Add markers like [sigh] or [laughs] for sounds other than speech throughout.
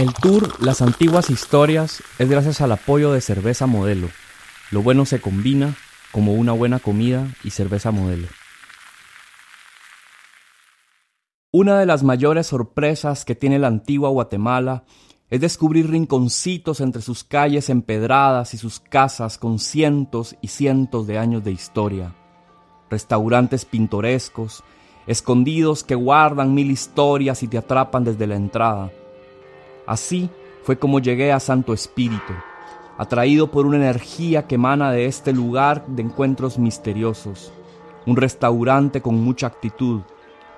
El tour Las Antiguas Historias es gracias al apoyo de Cerveza Modelo. Lo bueno se combina como una buena comida y cerveza modelo. Una de las mayores sorpresas que tiene la antigua Guatemala es descubrir rinconcitos entre sus calles empedradas y sus casas con cientos y cientos de años de historia. Restaurantes pintorescos, escondidos que guardan mil historias y te atrapan desde la entrada Así fue como llegué a Santo Espíritu, atraído por una energía que emana de este lugar de encuentros misteriosos, un restaurante con mucha actitud,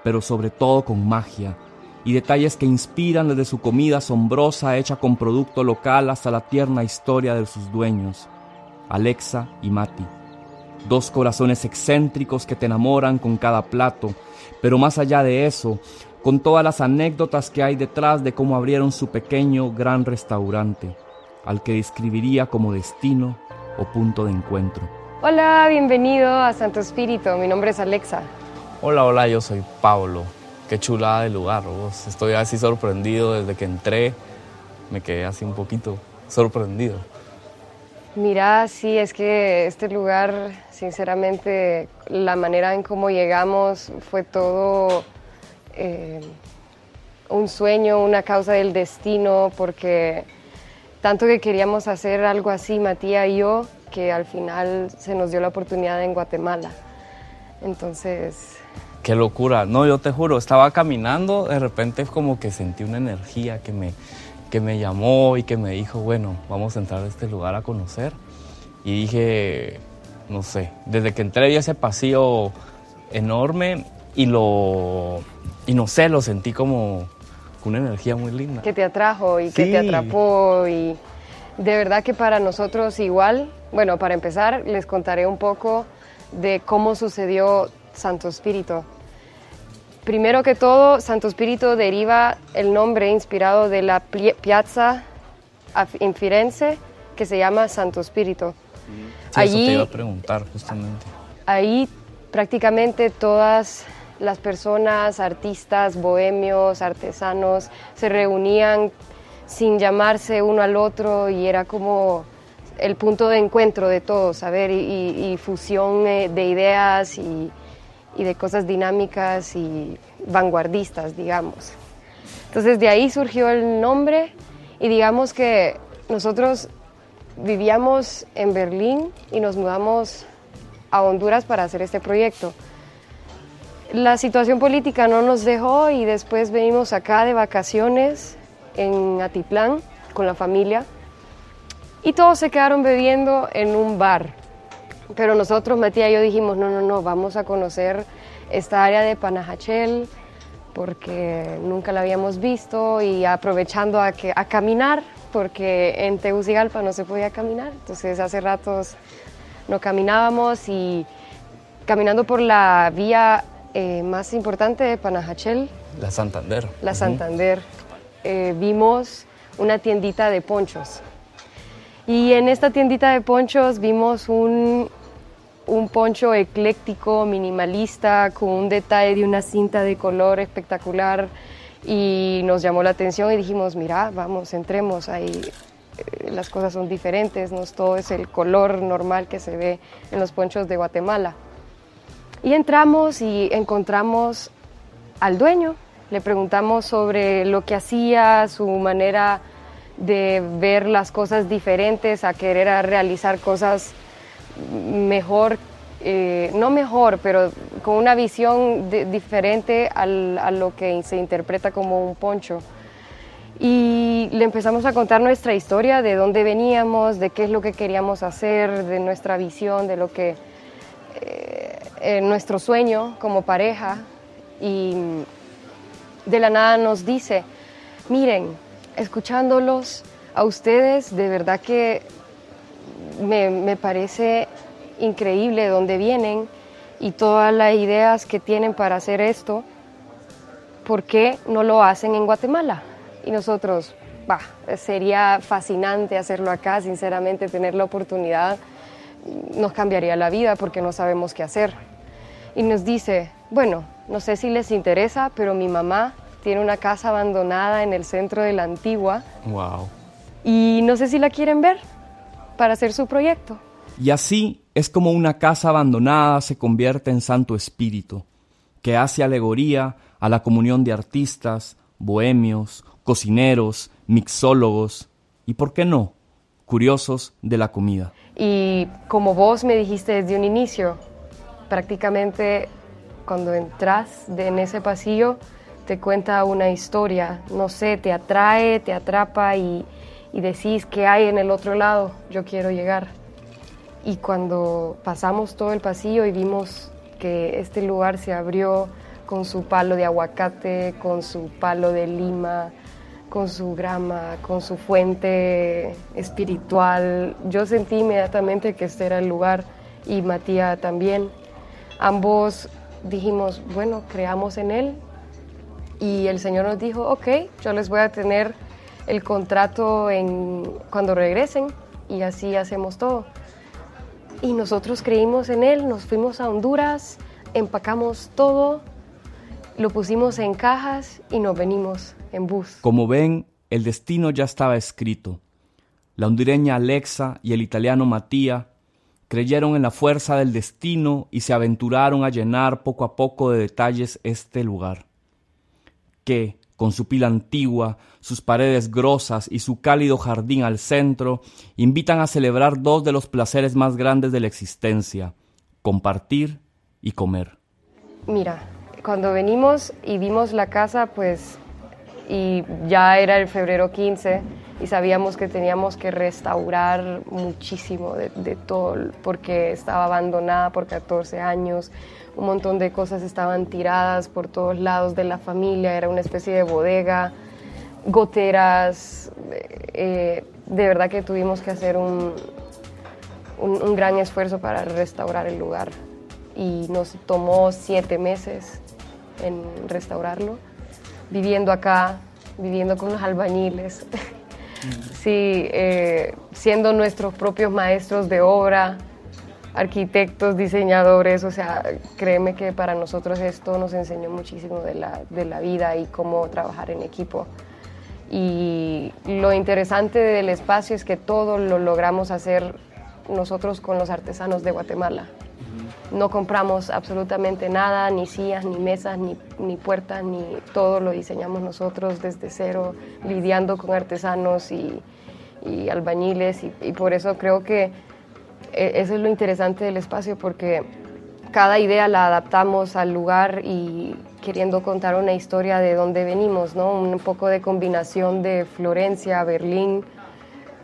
pero sobre todo con magia, y detalles que inspiran desde su comida asombrosa hecha con producto local hasta la tierna historia de sus dueños, Alexa y Mati. Dos corazones excéntricos que te enamoran con cada plato, pero más allá de eso, con todas las anécdotas que hay detrás de cómo abrieron su pequeño gran restaurante, al que describiría como destino o punto de encuentro. Hola, bienvenido a Santo Espíritu, mi nombre es Alexa. Hola, hola, yo soy Pablo. Qué chulada de lugar, vos. Estoy así sorprendido desde que entré, me quedé así un poquito sorprendido. Mira, sí, es que este lugar, sinceramente, la manera en cómo llegamos fue todo eh, un sueño, una causa del destino, porque tanto que queríamos hacer algo así, Matías y yo, que al final se nos dio la oportunidad en Guatemala. Entonces... Qué locura. No, yo te juro, estaba caminando, de repente como que sentí una energía que me, que me llamó y que me dijo, bueno, vamos a entrar a este lugar a conocer. Y dije, no sé, desde que entré vi ese pasillo enorme y lo, y no sé, lo sentí como una energía muy linda. Que te atrajo y que te atrapó y de verdad que para nosotros igual, bueno, para empezar les contaré un poco de cómo sucedió Santo Espíritu. Primero que todo, Santo Espíritu deriva el nombre inspirado de la piazza en Firenze que se llama Santo Espíritu. Sí, Allí, eso te iba a preguntar justamente. Ahí prácticamente todas las personas, artistas, bohemios, artesanos, se reunían sin llamarse uno al otro y era como el punto de encuentro de todos, saber y, fusión eh, de ideas y, de cosas dinámicas y vanguardistas, digamos. Entonces de ahí surgió el nombre y digamos que nosotros vivíamos en Berlín y nos mudamos a Honduras para hacer este proyecto la situación política no nos dejó y después venimos acá de vacaciones en Atitlán con la familia y todos se quedaron bebiendo en un bar. Pero nosotros, Matías y yo dijimos, no, no, no, vamos a conocer esta área de Panajachel porque nunca la habíamos visto y aprovechando a, que, a caminar porque en Tegucigalpa no se podía caminar. Entonces hace ratos no caminábamos y caminando por la vía eh, más importante de Panajachel. La Santander. La Santander. Eh, vimos una tiendita de ponchos. Y en esta tiendita de ponchos vimos un, un poncho ecléctico, minimalista, con un detalle de una cinta de color espectacular y nos llamó la atención y dijimos, mira, vamos, entremos ahí, eh, las cosas son diferentes, no todo es el color normal que se ve en los ponchos de Guatemala. Y entramos y encontramos al dueño, le preguntamos sobre lo que hacía, su manera de ver las cosas diferentes, a querer realizar cosas mejor, eh, no mejor, pero con una visión diferente a lo que se interpreta como un poncho. Y le empezamos a contar nuestra historia, de dónde veníamos, de qué es lo que queríamos hacer, de nuestra visión, de lo que eh, nuestro sueño como pareja y de la nada nos dice, miren, escuchándolos a ustedes, de verdad que me, me parece increíble dónde vienen y todas las ideas que tienen para hacer esto, ¿por qué no lo hacen en Guatemala? Y nosotros, bah, sería fascinante hacerlo acá, sinceramente, tener la oportunidad nos cambiaría la vida porque no sabemos qué hacer y nos dice, bueno, no sé si les interesa, pero mi mamá tiene una casa abandonada en el centro de la antigua. Wow. Y no sé si la quieren ver para hacer su proyecto. Y así es como una casa abandonada se convierte en Santo Espíritu, que hace alegoría a la comunión de artistas, bohemios, cocineros, mixólogos y, ¿por qué no?, curiosos de la comida. Y como vos me dijiste desde un inicio, prácticamente cuando entras en ese pasillo te cuenta una historia, no sé, te atrae, te atrapa y, y decís qué hay en el otro lado, yo quiero llegar. Y cuando pasamos todo el pasillo y vimos que este lugar se abrió con su palo de aguacate, con su palo de lima, con su grama, con su fuente espiritual, yo sentí inmediatamente que este era el lugar y Matías también. Ambos dijimos, bueno, creamos en él y el Señor nos dijo, ok, yo les voy a tener el contrato en, cuando regresen y así hacemos todo. Y nosotros creímos en él, nos fuimos a Honduras, empacamos todo, lo pusimos en cajas y nos venimos en bus. Como ven, el destino ya estaba escrito. La hondureña Alexa y el italiano Matías creyeron en la fuerza del destino y se aventuraron a llenar poco a poco de detalles este lugar, que, con su pila antigua, sus paredes grosas y su cálido jardín al centro, invitan a celebrar dos de los placeres más grandes de la existencia, compartir y comer. Mira, cuando venimos y vimos la casa, pues, y ya era el febrero 15, y sabíamos que teníamos que restaurar muchísimo de, todo, porque estaba abandonada por 14 años, un montón de cosas estaban tiradas por todos lados de la familia, era una especie de bodega, goteras, eh, de verdad que tuvimos que hacer un, un gran esfuerzo para restaurar el lugar y nos tomó siete meses en restaurarlo, viviendo acá, viviendo con los albañiles. [laughs] Sí, eh, siendo nuestros propios maestros de obra, arquitectos, diseñadores, o sea, créeme que para nosotros esto nos enseñó muchísimo de la, de la vida y cómo trabajar en equipo. Y lo interesante del espacio es que todo lo logramos hacer nosotros con los artesanos de Guatemala. No compramos absolutamente nada, ni sillas, ni mesas, ni, ni, puertas, ni todo lo diseñamos nosotros desde cero, lidiando con artesanos y, albañiles. Y, y, por eso creo que eh, eso es lo interesante del espacio, porque cada idea la adaptamos al lugar y queriendo contar una historia de dónde venimos, ¿no? Un poco de combinación de Florencia, Berlín,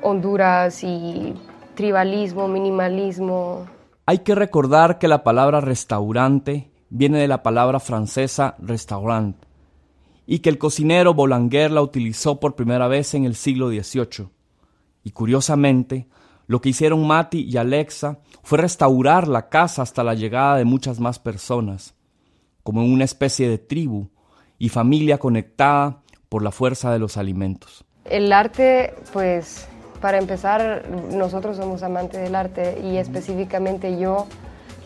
Honduras y tribalismo, minimalismo, hay que recordar que la palabra restaurante viene de la palabra francesa restaurant y que el cocinero Boulanger la utilizó por primera vez en el siglo XVIII. Y curiosamente, lo que hicieron Mati y Alexa fue restaurar la casa hasta la llegada de muchas más personas, como en una especie de tribu y familia conectada por la fuerza de los alimentos. El arte, pues, para empezar, nosotros somos amantes del arte y específicamente yo,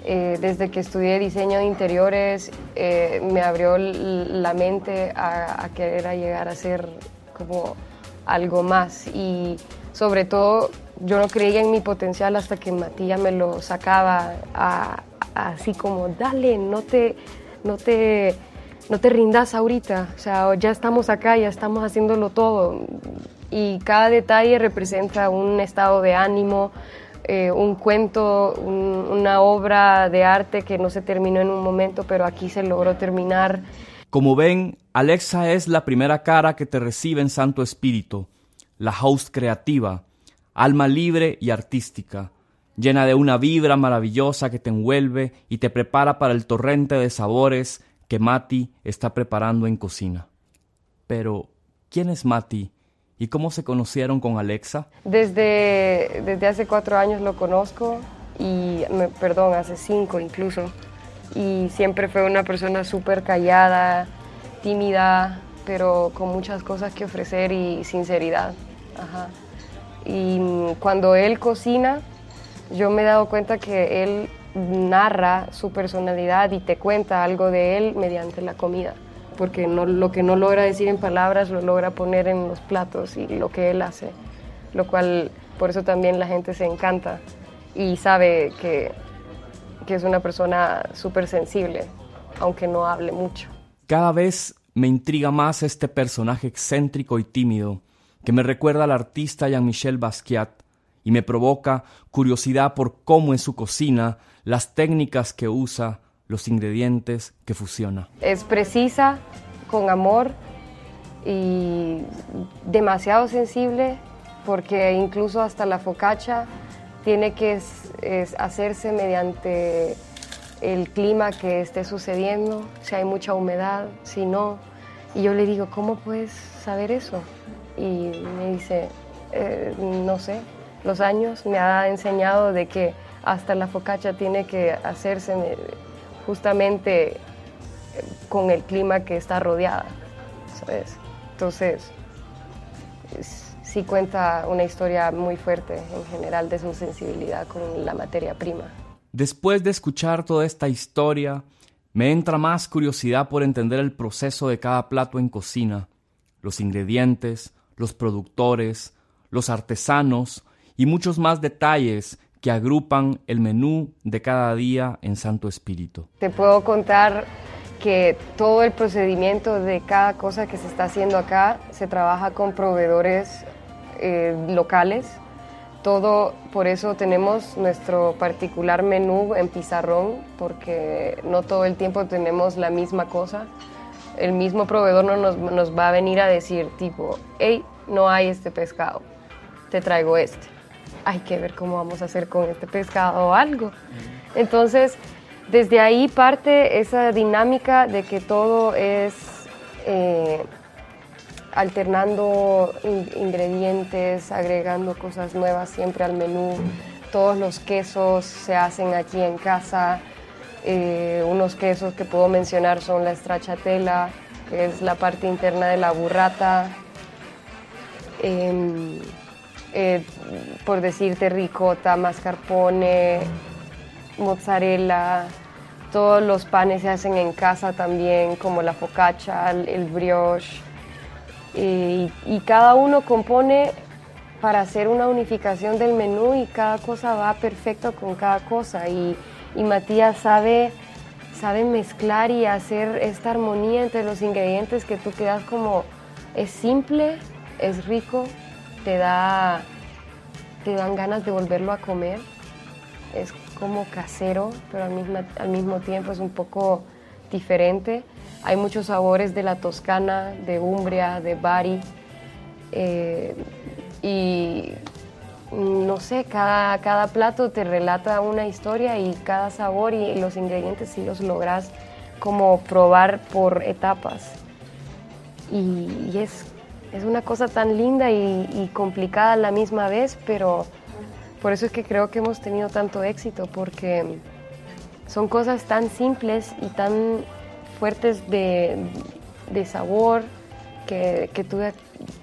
eh, desde que estudié diseño de interiores, eh, me abrió la mente a, querer llegar a ser como algo más. Y sobre todo yo no creía en mi potencial hasta que Matías me lo sacaba así como, dale, no te, no te, no te rindas ahorita, o sea, ya estamos acá, ya estamos haciéndolo todo, y cada detalle representa un estado de ánimo, eh, un cuento, una obra de arte que no se terminó en un momento, pero aquí se logró terminar. Como ven, Alexa es la primera cara que te recibe en Santo Espíritu, la host creativa, alma libre y artística, llena de una vibra maravillosa que te envuelve y te prepara para el torrente de sabores que Mati está preparando en cocina. Pero, ¿quién es Mati? ¿Y cómo se conocieron con Alexa? Desde, desde hace cuatro años lo conozco y, perdón, hace cinco incluso. Y siempre fue una persona súper callada, tímida, pero con muchas cosas que ofrecer y sinceridad. Y cuando él cocina, yo me he dado cuenta que él narra su personalidad y te cuenta algo de él mediante la comida. porque no, lo que no logra decir en palabras lo logra poner en los platos y lo que él hace, lo cual por eso también la gente se encanta y sabe que, que es una persona súper sensible, aunque no hable mucho. Cada vez me intriga más este personaje excéntrico y tímido que me recuerda al artista Jean-Michel Basquiat y me provoca curiosidad por cómo en su cocina, las técnicas que usa, los ingredientes que fusiona. Es precisa, con amor y demasiado sensible porque incluso hasta la focacha tiene que hacerse mediante el clima que esté sucediendo, si hay mucha humedad, si no. Y yo le digo, ¿cómo puedes saber eso? Y me dice, eh, no sé, los años me ha enseñado de que hasta la focacha tiene que hacerse justamente con el clima que está rodeada, ¿sabes? Entonces, sí cuenta una historia muy fuerte en general de su sensibilidad con la materia prima. Después de escuchar toda esta historia, me entra más curiosidad por entender el proceso de cada plato en cocina, los ingredientes, los productores, los artesanos y muchos más detalles que agrupan el menú de cada día en Santo Espíritu. Te puedo contar que todo el procedimiento de cada cosa que se está haciendo acá se trabaja con proveedores eh, locales. Todo, por eso tenemos nuestro particular menú en pizarrón, porque no todo el tiempo tenemos la misma cosa. El mismo proveedor no nos, nos va a venir a decir tipo, hey, no hay este pescado, te traigo este. Hay que ver cómo vamos a hacer con este pescado o algo. Entonces, desde ahí parte esa dinámica de que todo es eh, alternando ingredientes, agregando cosas nuevas siempre al menú. Todos los quesos se hacen aquí en casa. Eh, unos quesos que puedo mencionar son la stracciatella, que es la parte interna de la burrata. Em, eh, por decirte ricota, mascarpone, mozzarella. Todos los panes se hacen en casa también, como la focaccia, el brioche y, cada uno compone para hacer una unificación del menú y cada cosa va perfecto con cada cosa y, Matías sabe, sabe mezclar y hacer esta armonía entre los ingredientes que tú quedas como es simple, es rico, te da te dan ganas de volverlo a comer. Es como casero, pero al mismo, al mismo tiempo es un poco diferente. Hay muchos sabores de la Toscana, de Umbria, de Bari. Eh, y no sé, cada, cada plato te relata una historia y cada sabor y los ingredientes si los logras como probar por etapas. Y, es, es, una cosa tan linda y, y, complicada a la misma vez, pero por eso es que creo que hemos tenido tanto éxito, porque son cosas tan simples y tan fuertes de, de sabor que, que tú,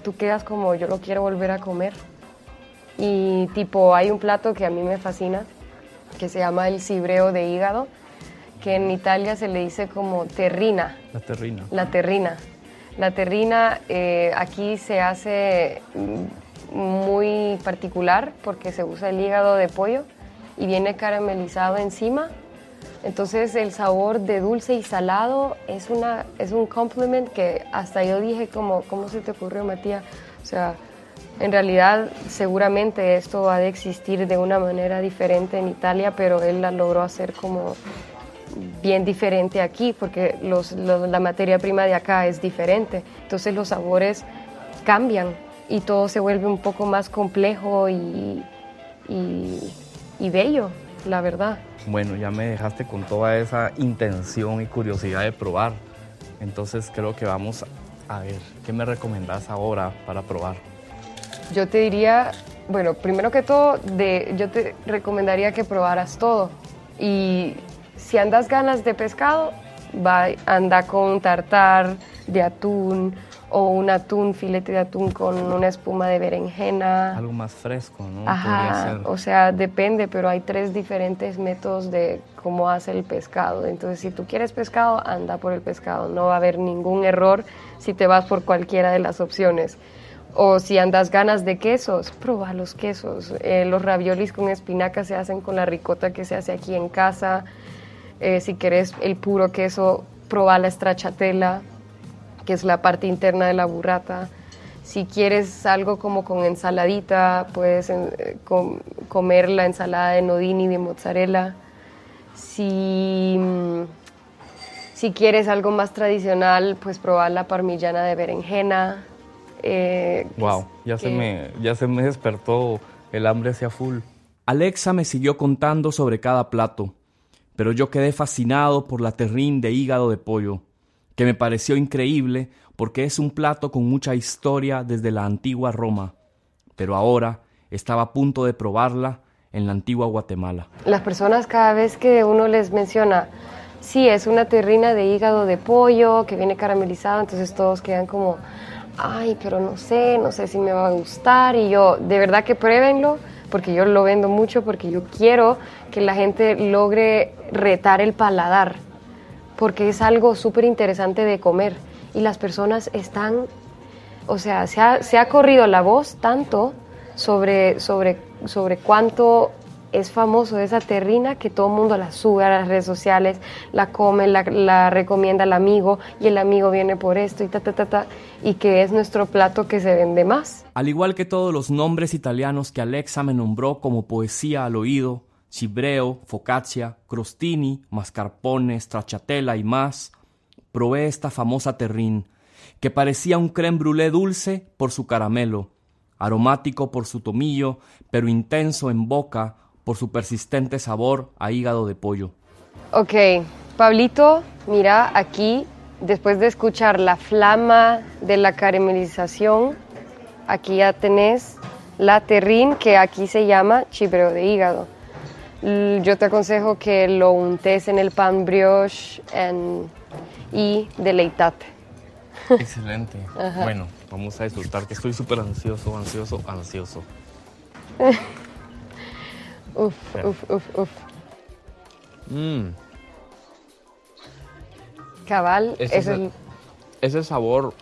tú quedas como yo lo quiero volver a comer. Y tipo, hay un plato que a mí me fascina, que se llama el cibreo de hígado, que en Italia se le dice como terrina. La terrina. La terrina. La terrina eh, aquí se hace muy particular porque se usa el hígado de pollo y viene caramelizado encima entonces el sabor de dulce y salado es, una, es un compliment que hasta yo dije como, ¿cómo se te ocurrió Matías? O sea, en realidad seguramente esto va a existir de una manera diferente en Italia, pero él la logró hacer como bien diferente aquí, porque la materia prima de acá es diferente. Entonces los sabores cambian y todo se vuelve un poco más complejo y, y bello, la verdad. Bueno, ya me dejaste con toda esa intención y curiosidad de probar. Entonces creo que vamos a ver, ¿qué me recomendás ahora para probar? Yo te diría, bueno, primero que todo, de, yo te recomendaría que probaras todo. Y si andas ganas de pescado, va, anda con tartar de atún o un atún, filete de atún con una espuma de berenjena. Algo más fresco, ¿no? Ajá, o sea, depende, pero hay tres diferentes métodos de cómo hace el pescado. Entonces, si tú quieres pescado, anda por el pescado. No va a haber ningún error si te vas por cualquiera de las opciones. O si andas ganas de quesos, prueba los quesos. Eh, los raviolis con espinaca se hacen con la ricota que se hace aquí en casa. Eh, si quieres el puro queso, prueba la stracciatella que es la parte interna de la burrata. Si quieres algo como con ensaladita, puedes eh, comer la ensalada de nodini de mozzarella. Si, mm, si quieres algo más tradicional, pues probar la parmigiana de berenjena. wow, ya, se me, ya se me despertó el hambre hacia full. Alexa me siguió contando sobre cada plato, pero yo quedé fascinado por la terrín de hígado de pollo que me pareció increíble porque es un plato con mucha historia desde la antigua Roma, pero ahora estaba a punto de probarla en la antigua Guatemala. Las personas cada vez que uno les menciona, sí, es una terrina de hígado de pollo que viene caramelizado, entonces todos quedan como, ay, pero no sé, no sé si me va a gustar y yo, de verdad que pruébenlo porque yo lo vendo mucho porque yo quiero que la gente logre retar el paladar porque es algo súper interesante de comer. Y las personas están, o sea, se ha, se ha corrido la voz tanto sobre, sobre, sobre cuánto es famoso esa terrina que todo el mundo la sube a las redes sociales, la come, la, recomienda al amigo y el amigo viene por esto y ta, ta, ta, ta, y que es nuestro plato que se vende más. Al igual que todos los nombres italianos que Alexa me nombró como poesía al oído, cibreo, focaccia, crostini, mascarpone, stracciatella y más, probé esta famosa terrín, que parecía un creme brûlée dulce por su caramelo, aromático por su tomillo, pero intenso en boca por su persistente sabor a hígado de pollo. Ok, Pablito, mira aquí, después de escuchar la flama de la caramelización, aquí ya tenés la terrín que aquí se llama chibreo de hígado. Yo te aconsejo que lo untes en el pan brioche y deleitate. [laughs] Excelente. Bueno, vamos a disfrutar que estoy súper ansioso, ansioso, ansioso. [laughs] uf, uf, uf, uf. Mm. Cabal, ese es el... Ese sabor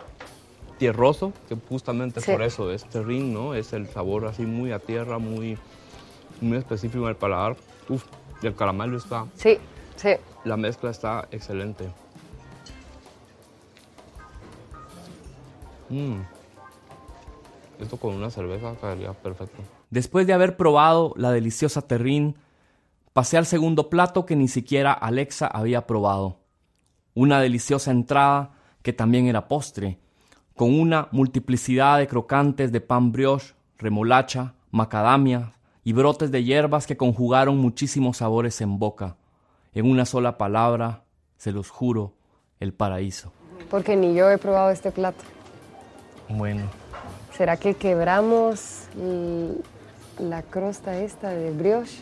tierroso, que justamente por eso es terrín, ¿no? Es el sabor así muy a tierra, muy muy específico en el paladar. Uf, y el caramelo está. Sí, sí. La mezcla está excelente. Mmm. Esto con una cerveza quedaría perfecto. Después de haber probado la deliciosa terrín, pasé al segundo plato que ni siquiera Alexa había probado. Una deliciosa entrada que también era postre, con una multiplicidad de crocantes de pan brioche, remolacha, macadamia, y brotes de hierbas que conjugaron muchísimos sabores en boca. En una sola palabra, se los juro, el paraíso. Porque ni yo he probado este plato. Bueno. ¿Será que quebramos la crosta esta de brioche?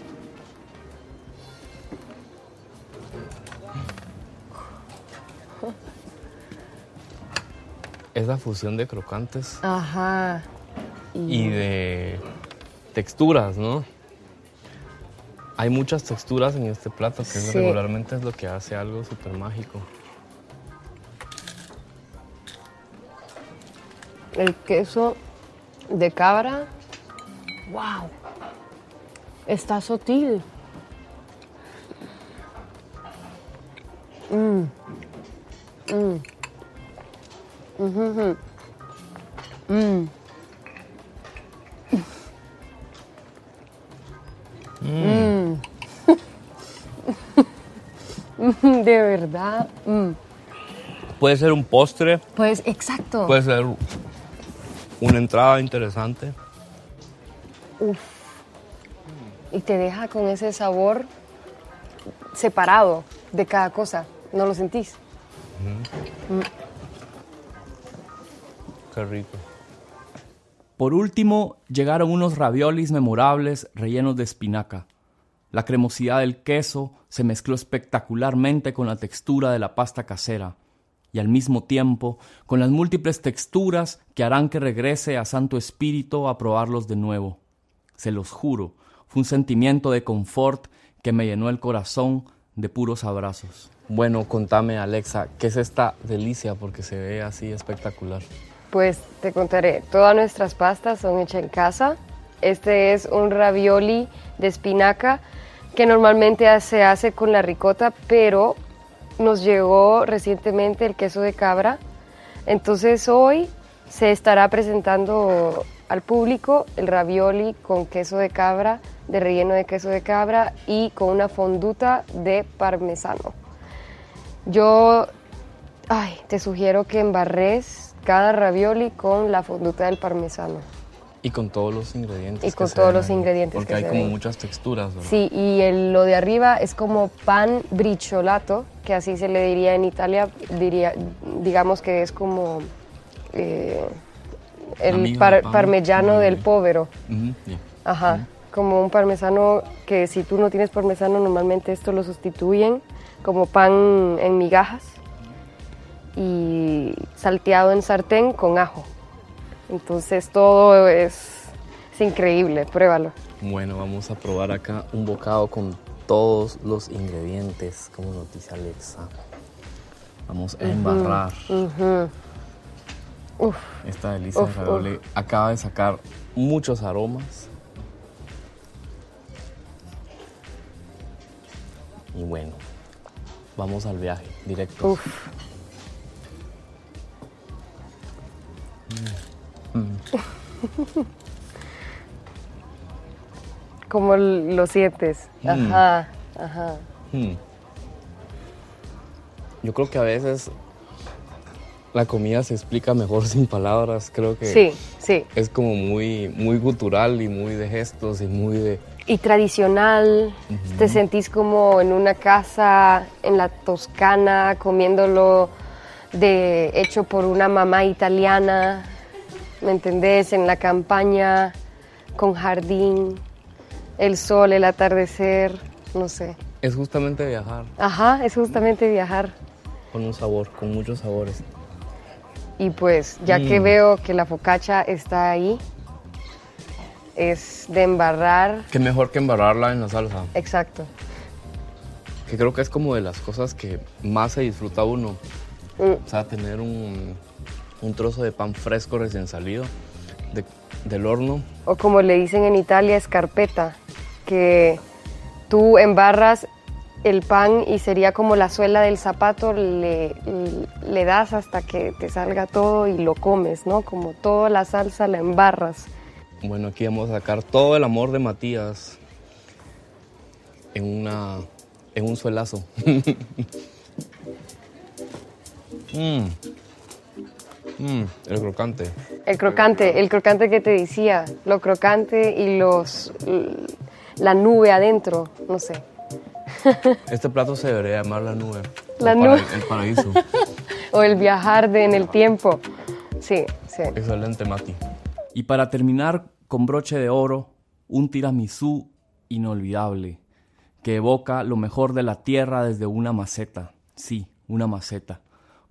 Esa fusión de crocantes. Ajá. y de texturas, ¿no? Hay muchas texturas en este plato que regularmente es lo que hace algo súper mágico. El queso de cabra, wow, está sutil. Mmm. Mmm. Mmm. Mm. [laughs] de verdad. Mm. Puede ser un postre. Pues, exacto. Puede ser una entrada interesante. Y te deja con ese sabor separado de cada cosa. ¿No lo sentís? Mm. Qué rico. Por último, llegaron unos raviolis memorables rellenos de espinaca. La cremosidad del queso se mezcló espectacularmente con la textura de la pasta casera, y al mismo tiempo con las múltiples texturas que harán que regrese a Santo Espíritu a probarlos de nuevo. Se los juro, fue un sentimiento de confort que me llenó el corazón de puros abrazos. Bueno, contame Alexa, ¿qué es esta delicia? Porque se ve así espectacular. Pues te contaré, todas nuestras pastas son hechas en casa. Este es un ravioli de espinaca que normalmente se hace con la ricota, pero nos llegó recientemente el queso de cabra. Entonces hoy se estará presentando al público el ravioli con queso de cabra, de relleno de queso de cabra y con una fonduta de parmesano. Yo ay, te sugiero que embarres cada ravioli con la fonduta del parmesano. Y con todos los ingredientes. Y con todos los ingredientes. Porque que hay se como ven. muchas texturas, ¿verdad? Sí, y el- lo de arriba es como pan briciolato, que así se le diría en Italia, diría, digamos que es como eh, el par- parmellano del povero. Ajá, como un parmesano que si tú no tienes parmesano, normalmente esto lo sustituyen como pan en migajas y salteado en sartén con ajo. Entonces todo es, es increíble, pruébalo. Bueno, vamos a probar acá un bocado con todos los ingredientes, como nos dice Alexa. Vamos a embarrar Ujú. Uf, esta delicia Uf. Acaba de sacar muchos aromas. Y bueno, vamos al viaje directo. uf. [laughs] ¿Cómo l- lo sientes? Mm. Ajá, ajá. Yo creo que a veces la comida se explica mejor [laughs] sin palabras. Creo que Sí, sí. es como muy, muy gutural y muy de gestos y muy de... Y tradicional, te sentís como en una casa en la Toscana, comiéndolo de, hecho por una mamá italiana, ¿me entendés? En la campaña, con jardín, el sol, el atardecer, no sé. Es justamente viajar Ajá, es justamente viajar. con un sabor, con muchos sabores. Y pues, ya que Mm. veo que la focacha está ahí, es de embarrar, Qué mejor que embarrarla en la salsa. exacto. Que creo que es como de las cosas que más se disfruta uno. Mm. O sea, tener un, un trozo de pan fresco recién salido de- del horno. o como le dicen en Italia, escarpeta, que tú embarras el pan y sería como la suela del zapato, le, le das hasta que te salga todo y lo comes, ¿no? Como toda la salsa la embarras. Bueno, aquí vamos a sacar todo el amor de Matías en, una, en un suelazo. [laughs] Mm. Mm, el crocante. El crocante, el crocante que te decía, lo crocante y los la nube adentro, no sé. [laughs] Este plato se debería llamar la nube. La el nube. El paraíso. [laughs] O el viajar de, en el tiempo. Sí, sí. Excelente, Mati. Y para terminar con broche de oro, un tiramisú inolvidable, que evoca lo mejor de la tierra desde una maceta, sí, una maceta,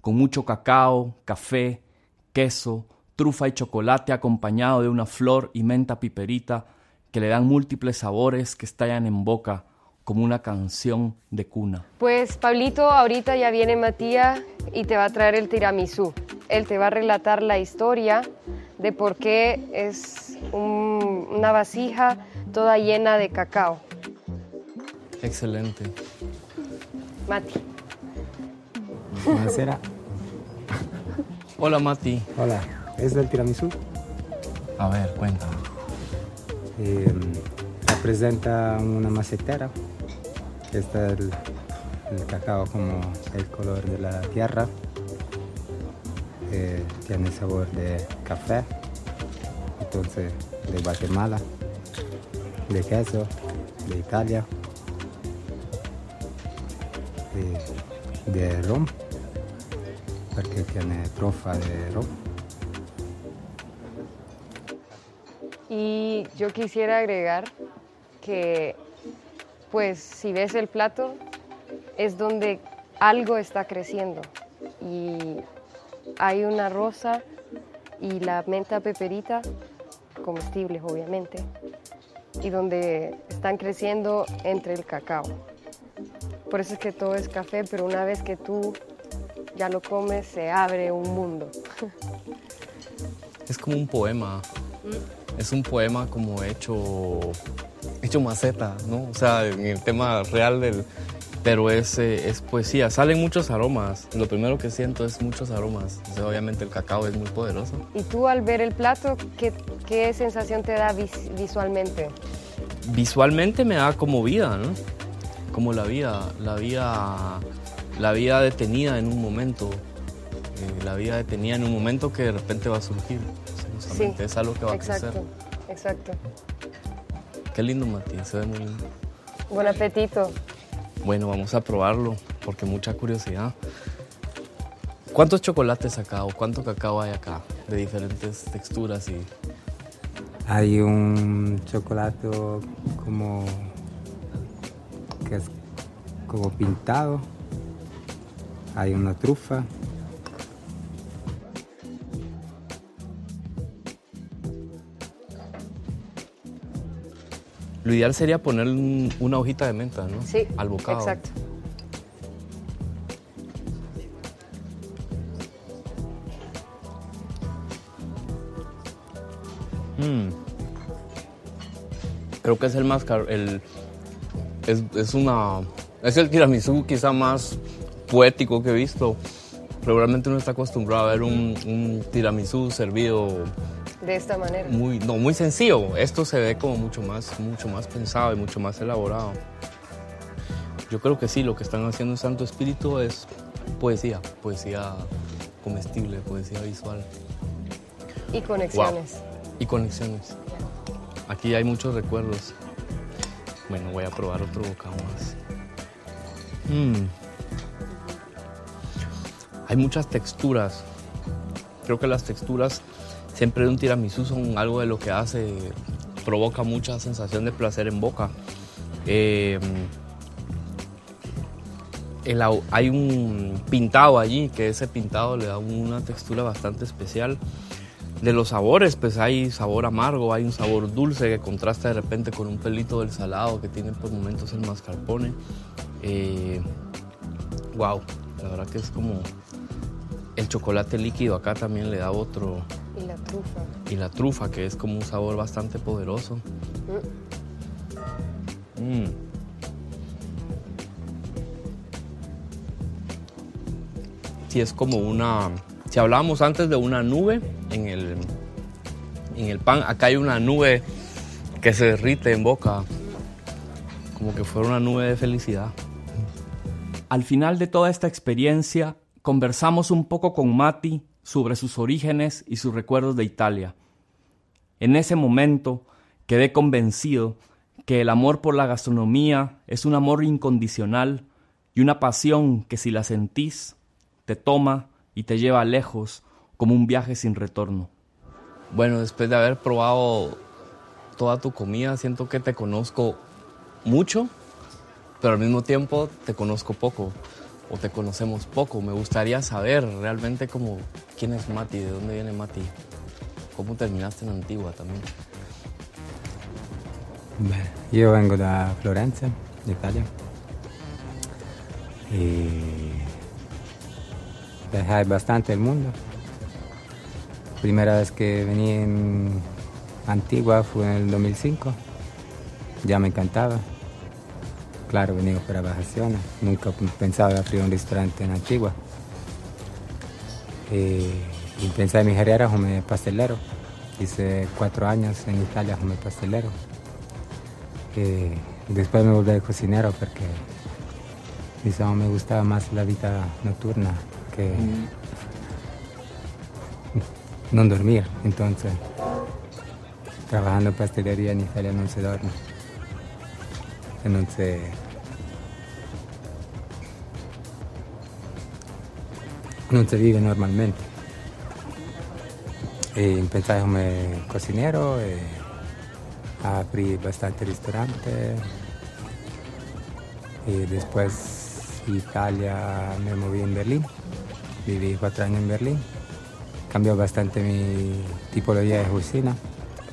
con mucho cacao, café, queso, trufa y chocolate acompañado de una flor y menta piperita que le dan múltiples sabores que estallan en boca como una canción de cuna. Pues Pablito, ahorita ya viene Matías y te va a traer el tiramisú. Él te va a relatar la historia de por qué es un- una vasija toda llena de cacao. Excelente. Mati. Buonasera. Hola, Mati. Hola, es el tiramisú. A ver, cuenta. Eh, representa una macetera. Está el, el cacao como el color de la tierra. Eh, tiene sabor de café. Entonces, de Guatemala, de queso, de Italia, de, de ron, porque tiene trofa de ron. Y yo quisiera agregar que, pues, si ves el plato, es donde algo está creciendo. y hay una rosa y la menta peperita, comestibles obviamente, y donde están creciendo entre el cacao. Por eso es que todo es café, pero una vez que tú ya lo comes, se abre un mundo. Es como un poema. Es un poema como hecho, hecho maceta, ¿no? O sea, en el tema real del... Pero es, eh, es poesía. Salen muchos aromas. Lo primero que siento es muchos aromas. O sea, obviamente el cacao es muy poderoso. Y tú al ver el plato, ¿qué, qué sensación te da vis- visualmente? visualmente me da como vida, ¿no? Como la vida, la vida, la vida detenida en un momento, eh, la vida detenida en un momento que de repente va a surgir. Justamente es algo que va a exacto, crecer. exacto. Qué lindo, Mati, se ve muy lindo. Buen apetito. Bueno, vamos a probarlo porque mucha curiosidad. ¿Cuántos chocolates acá o cuánto cacao hay acá de diferentes texturas y Hay un chocolate como que es como pintado. Hay una trufa. Lo ideal sería poner un- una hojita de menta, ¿no? Sí, Al bocado. exacto. Mm. Creo que es el más caro. El, es, es una. Es el tiramisú quizá más poético que he visto. Probablemente uno está acostumbrado a ver un, un tiramisú servido De esta manera. muy, no, muy sencillo. Esto se ve como mucho más, mucho más pensado y mucho más elaborado. Yo creo que sí, lo que están haciendo en Santo Espíritu es poesía, poesía comestible, poesía visual Y conexiones. y conexiones. Aquí hay muchos recuerdos. Bueno, voy a probar otro bocado más. Mm. Hay muchas texturas. Creo que las texturas siempre de un tiramisú son algo de lo que hace, provoca mucha sensación de placer en boca. Eh, hay un pintado allí, que ese pintado le da una textura bastante especial. De los sabores, pues hay sabor amargo, hay un sabor dulce que contrasta de repente con un pelito del salado que tiene por momentos el mascarpone. Eh, wow, la verdad que es como el chocolate líquido acá también le da otro. Y la trufa. Y la trufa, que es como un sabor bastante poderoso. Mm. Sí, es como una... Si hablábamos antes de una nube en el, en el pan, acá hay una nube que se derrite en boca, como que fuera una nube de felicidad. Al final de toda esta experiencia, conversamos un poco con Mati sobre sus orígenes y sus recuerdos de Italia. En ese momento quedé convencido que el amor por la gastronomía es un amor incondicional y una pasión que si la sentís, te toma y te lleva lejos como un viaje sin retorno. Bueno, después de haber probado toda tu comida, siento que te conozco mucho, pero al mismo tiempo te conozco poco o te conocemos poco. Me gustaría saber realmente como quién es Mati, de dónde viene Mati, cómo terminaste en Antigua también. Io vengo da Florenza, Italia. Y viajé bastante el mundo. Primera vez que vení en Antigua fue en el 2005. Ya me encantaba. Claro, venía para vacaciones. Nunca pensaba abrir un restaurante en Antigua. Y, y pensé en mi carrera como pastelero. Hice cuatro años en Italia como pastelero. Y después me volví a cocinero porque diciamo, me gustaba más la vida nocturna que no dormir. Entonces, trabajando en pastelería en Italia no se duerme. Entonces, non se vive normalmente. Y empecé como cocinero y abrí bastante restaurante y después Italia me moví en Berlín Viví cuatro años en Berlín. Cambió bastante mi tipología de cocina.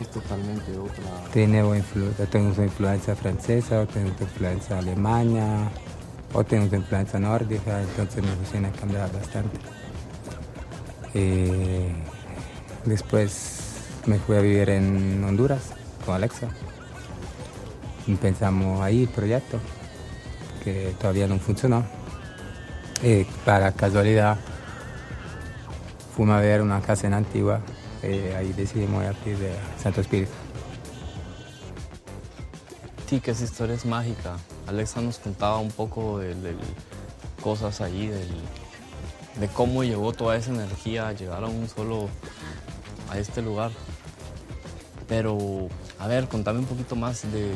Es totalmente otra. Tengo, influ tengo influencia francesa, tengo influencia alemana, o tengo influencia nórdica, entonces mi cocina cambiado bastante. Eh, después me fui a vivir en Honduras con Alexa. Empezamos ahí el proyecto, que todavía no funcionó. Eh, para casualidad, fuimos a ver una casa en Antigua, eh, ahí decidimos abrir de Santo Espíritu. Sí, que esa historia es mágica. Alexa nos contaba un poco de, de cosas ahí, de cómo llegó toda esa energía a llegar a un solo, a este lugar. Pero, a ver, contame un poquito más de,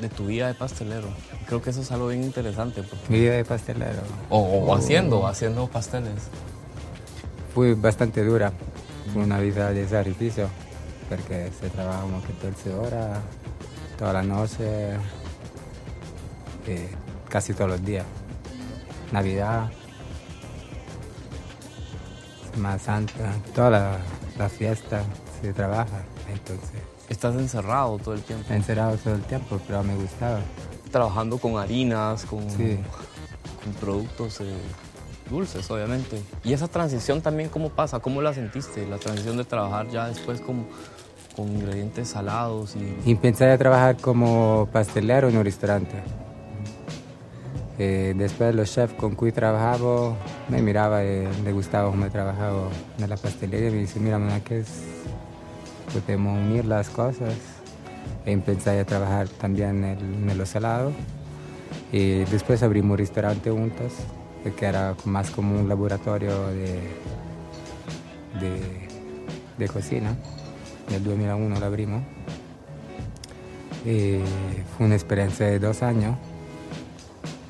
de, tu vida de pastelero. Creo que eso es algo bien interesante. Mi vida de pastelero. O, o haciendo, haciendo pasteles. Fue bastante dura. Fue una vida de sacrificio, porque se trabaja como 14 horas, toda la noche, eh, casi todos los días. Navidad, Semana Santa, toda la, la fiesta se trabaja, entonces Estás encerrado todo el tiempo. Encerrado todo el tiempo, pero me gustaba. Trabajando con harinas, con, sí. con productos eh, dulces, obviamente. ¿Y esa transición también cómo pasa? ¿Cómo la sentiste? La transición de trabajar ya después con, con ingredientes salados y... empecé a trabajar como pastelero en un restaurante. Eh, después los chefs con cui trabajaba me miraba y le gustaba cómo trabajaba en la pastelería y me dice, mira, mira, que podemos unir las cosas. Empecé a trabajar también en, el, los salados y después abrimos un restaurante juntos, que era más como un laboratorio de, de, cocina. En el 2001 lo abrimos. Y fue una experiencia de dos años,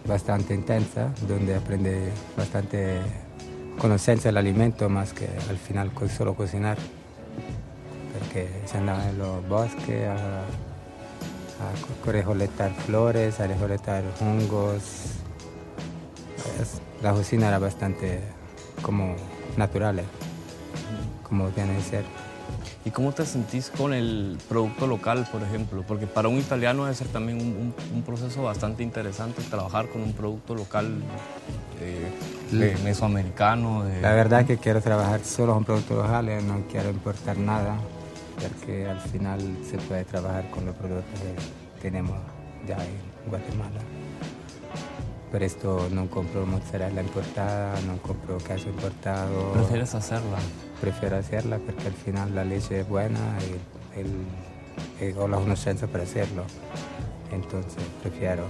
bastante intensa, donde aprendí bastante conocencia del alimento más que al final solo cocinar porque se andaba en los bosques a, a recolectar flores, a recolectar hongos. La cocina era bastante como natural, eh, como tiene que ser. ¿Y cómo te sentís con el producto local, por ejemplo? Porque para un italiano debe ser también un, un, un proceso bastante interesante trabajar con un producto local eh, de mesoamericano. De... La verdad que quiero trabajar solo con productos locales, no quiero importar nada porque al final se puede trabajar con los productos que tenemos ya en Guatemala. Por esto no compro mozzarella importada, no compro queso importado. ¿Prefieres hacerla? Prefiero hacerla porque al final la leche es buena y o la conocencia para hacerlo. Entonces prefiero.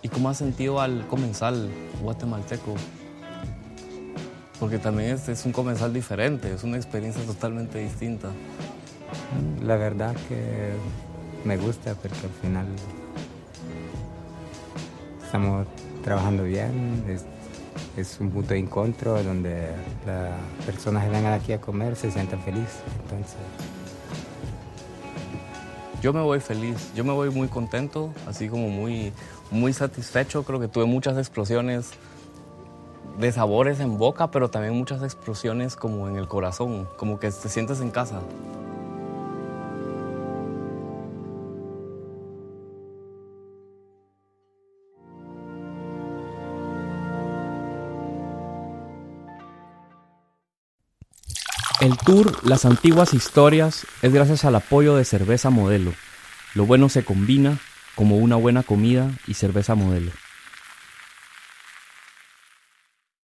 ¿Y cómo has sentido al comensal guatemalteco? Porque también es, es un comensal diferente, es una experiencia totalmente distinta. La verdad que me gusta porque al final estamos trabajando bien, es, un punto de encuentro donde las personas que vengan aquí a comer se sientan felices. Entonces, yo me voy feliz, yo me voy muy contento, así como muy, muy satisfecho. Creo que tuve muchas explosiones de sabores en boca, pero también muchas explosiones como en el corazón, como que te sientes en casa. El tour Las Antiguas Historias es gracias al apoyo de Cerveza Modelo. Lo bueno se combina como una buena comida y cerveza modelo.